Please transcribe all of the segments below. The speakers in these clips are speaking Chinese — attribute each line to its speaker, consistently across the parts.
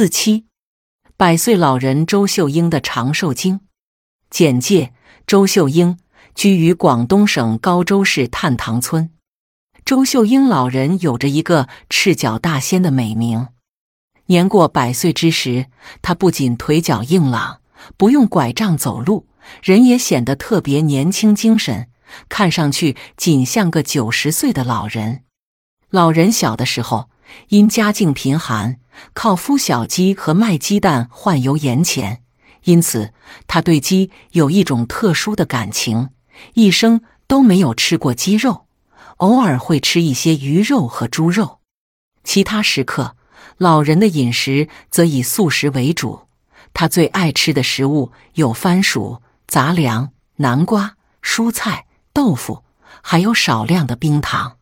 Speaker 1: 四七，百岁老人周秀英的长寿经简介：周秀英居于广东省高州市探塘村。周秀英老人有着一个“赤脚大仙”的美名。年过百岁之时，他不仅腿脚硬朗，不用拐杖走路，人也显得特别年轻精神，看上去仅像个九十岁的老人。老人小的时候，因家境贫寒，靠孵小鸡和卖鸡蛋换油盐钱，因此他对鸡有一种特殊的感情，一生都没有吃过鸡肉，偶尔会吃一些鱼肉和猪肉。其他时刻，老人的饮食则以素食为主。他最爱吃的食物有番薯、杂粮、南瓜、蔬菜、豆腐，还有少量的冰糖。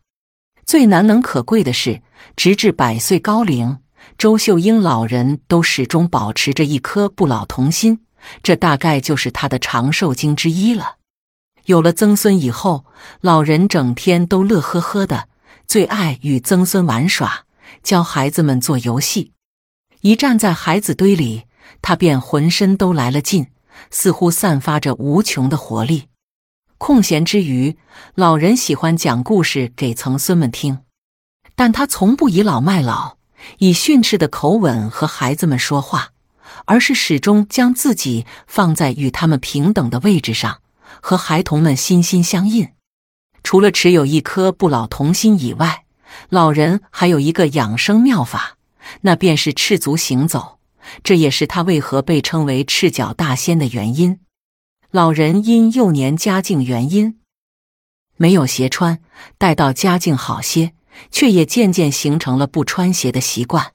Speaker 1: 最难能可贵的是，直至百岁高龄，周秀英老人都始终保持着一颗不老童心，这大概就是他的长寿经之一了。有了曾孙以后，老人整天都乐呵呵的，最爱与曾孙玩耍，教孩子们做游戏。一站在孩子堆里，他便浑身都来了劲，似乎散发着无穷的活力。空闲之余，老人喜欢讲故事给曾孙们听，但他从不倚老卖老，以训斥的口吻和孩子们说话，而是始终将自己放在与他们平等的位置上，和孩童们心心相印。除了持有一颗不老童心以外，老人还有一个养生妙法，那便是赤足行走，这也是他为何被称为赤脚大仙的原因。老人因幼年家境原因没有鞋穿，待到家境好些，却也渐渐形成了不穿鞋的习惯。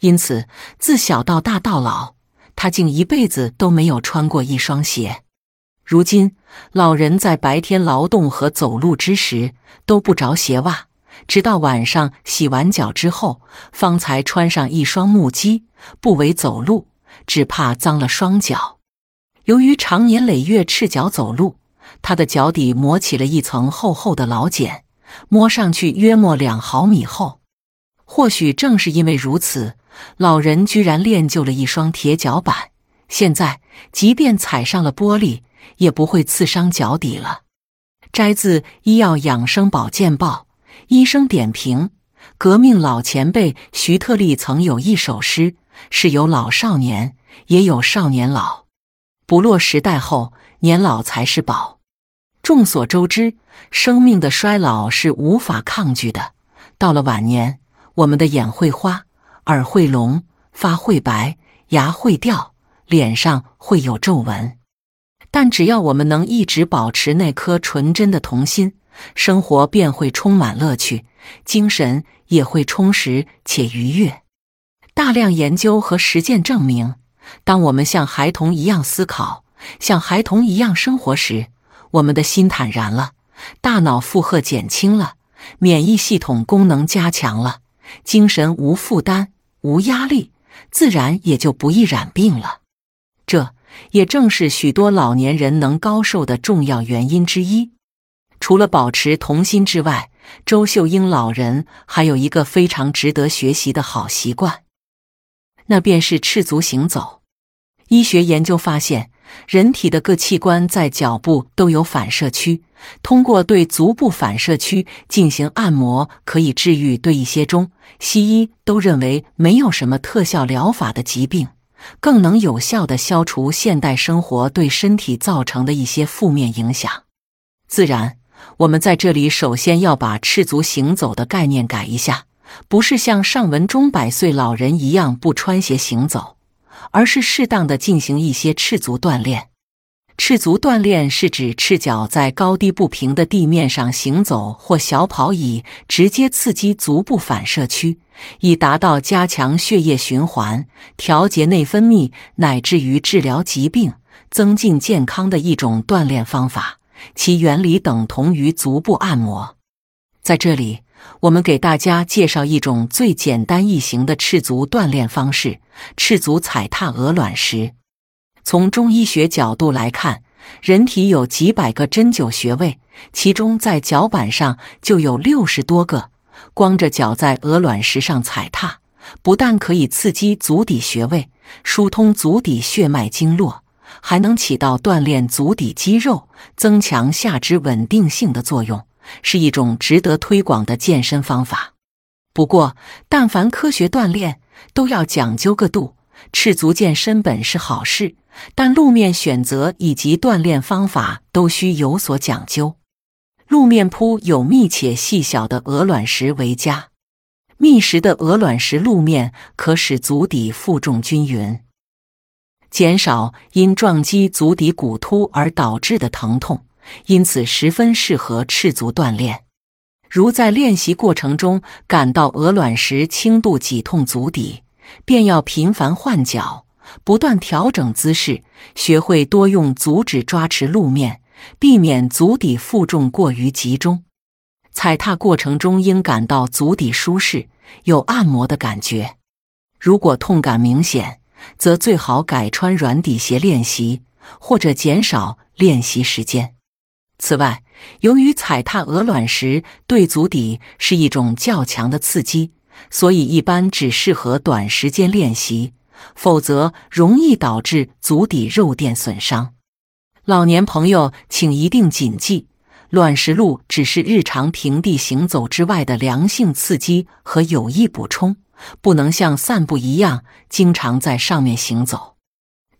Speaker 1: 因此，自小到大到老，他竟一辈子都没有穿过一双鞋。如今，老人在白天劳动和走路之时都不着鞋袜，直到晚上洗完脚之后，方才穿上一双木屐，不为走路，只怕脏了双脚。由于常年累月赤脚走路，他的脚底磨起了一层厚厚的老茧，摸上去约莫两毫米厚。或许正是因为如此，老人居然练就了一双铁脚板，现在即便踩上了玻璃，也不会刺伤脚底了。摘自《医药养生保健报》，医生点评：革命老前辈徐特立曾有一首诗，是有老少年，也有少年老。不落时代后，年老才是宝。众所周知，生命的衰老是无法抗拒的。到了晚年，我们的眼会花，耳会聋，发会白，牙会掉，脸上会有皱纹。但只要我们能一直保持那颗纯真的童心，生活便会充满乐趣，精神也会充实且愉悦。大量研究和实践证明。当我们像孩童一样思考，像孩童一样生活时，我们的心坦然了，大脑负荷减轻了，免疫系统功能加强了，精神无负担、无压力，自然也就不易染病了。这也正是许多老年人能高寿的重要原因之一。除了保持童心之外，周秀英老人还有一个非常值得学习的好习惯。那便是赤足行走。医学研究发现，人体的各器官在脚部都有反射区，通过对足部反射区进行按摩，可以治愈对一些中西医都认为没有什么特效疗法的疾病，更能有效的消除现代生活对身体造成的一些负面影响。自然，我们在这里首先要把赤足行走的概念改一下。不是像上文中百岁老人一样不穿鞋行走，而是适当的进行一些赤足锻炼。赤足锻炼是指赤脚在高低不平的地面上行走或小跑，以直接刺激足部反射区，以达到加强血液循环、调节内分泌，乃至于治疗疾病、增进健康的一种锻炼方法。其原理等同于足部按摩。在这里。我们给大家介绍一种最简单易行的赤足锻炼方式——赤足踩踏鹅卵石。从中医学角度来看，人体有几百个针灸穴位，其中在脚板上就有六十多个。光着脚在鹅卵石上踩踏，不但可以刺激足底穴位，疏通足底血脉经络，还能起到锻炼足底肌肉、增强下肢稳定性的作用，是一种值得推广的健身方法。不过，但凡科学锻炼，都要讲究个度。赤足健身本是好事，但路面选择以及锻炼方法都需有所讲究。路面铺有密且细小的鹅卵石为佳。密实的鹅卵石路面可使足底负重均匀，减少因撞击足底骨突而导致的疼痛，因此十分适合赤足锻炼。如在练习过程中感到鹅卵石轻度挤痛足底，便要频繁换脚，不断调整姿势，学会多用足趾抓持路面，避免足底负重过于集中。踩踏过程中应感到足底舒适。有按摩的感觉，如果痛感明显，则最好改穿软底鞋练习，或者减少练习时间。此外，由于踩踏鹅卵石对足底是一种较强的刺激，所以一般只适合短时间练习，否则容易导致足底肉垫损伤。老年朋友请一定谨记。卵石路只是日常平地行走之外的良性刺激和有益补充，不能像散步一样经常在上面行走。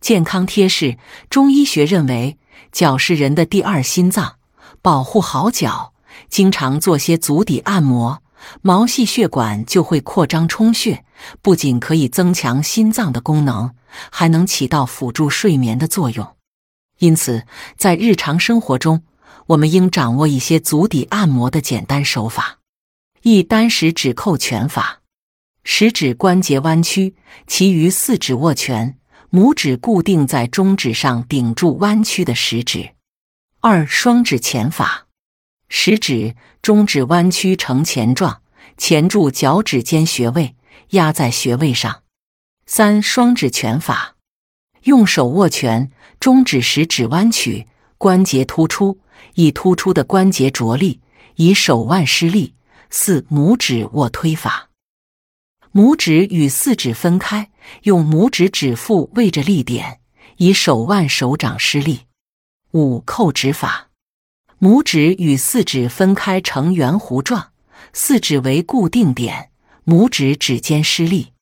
Speaker 1: 健康贴士：中医学认为，脚是人的第二心脏，保护好脚，经常做些足底按摩，毛细血管就会扩张充血，不仅可以增强心脏的功能，还能起到辅助睡眠的作用。因此，在日常生活中，我们应掌握一些足底按摩的简单手法：一单食指扣拳法，食指关节弯曲，其余四指握拳，拇指固定在中指上顶住弯曲的食指；二双指钳法，食指、中指弯曲成钳状，钳住脚趾间穴位，压在穴位上；三双指拳法，用手握拳，中指、食指弯曲，关节突出。以突出的关节着力，以手腕施力。四拇指握推法，拇指与四指分开，用拇指指腹位着力点，以手腕手掌施力。五扣指法，拇指与四指分开成圆弧状，四指为固定点，拇指指尖施力。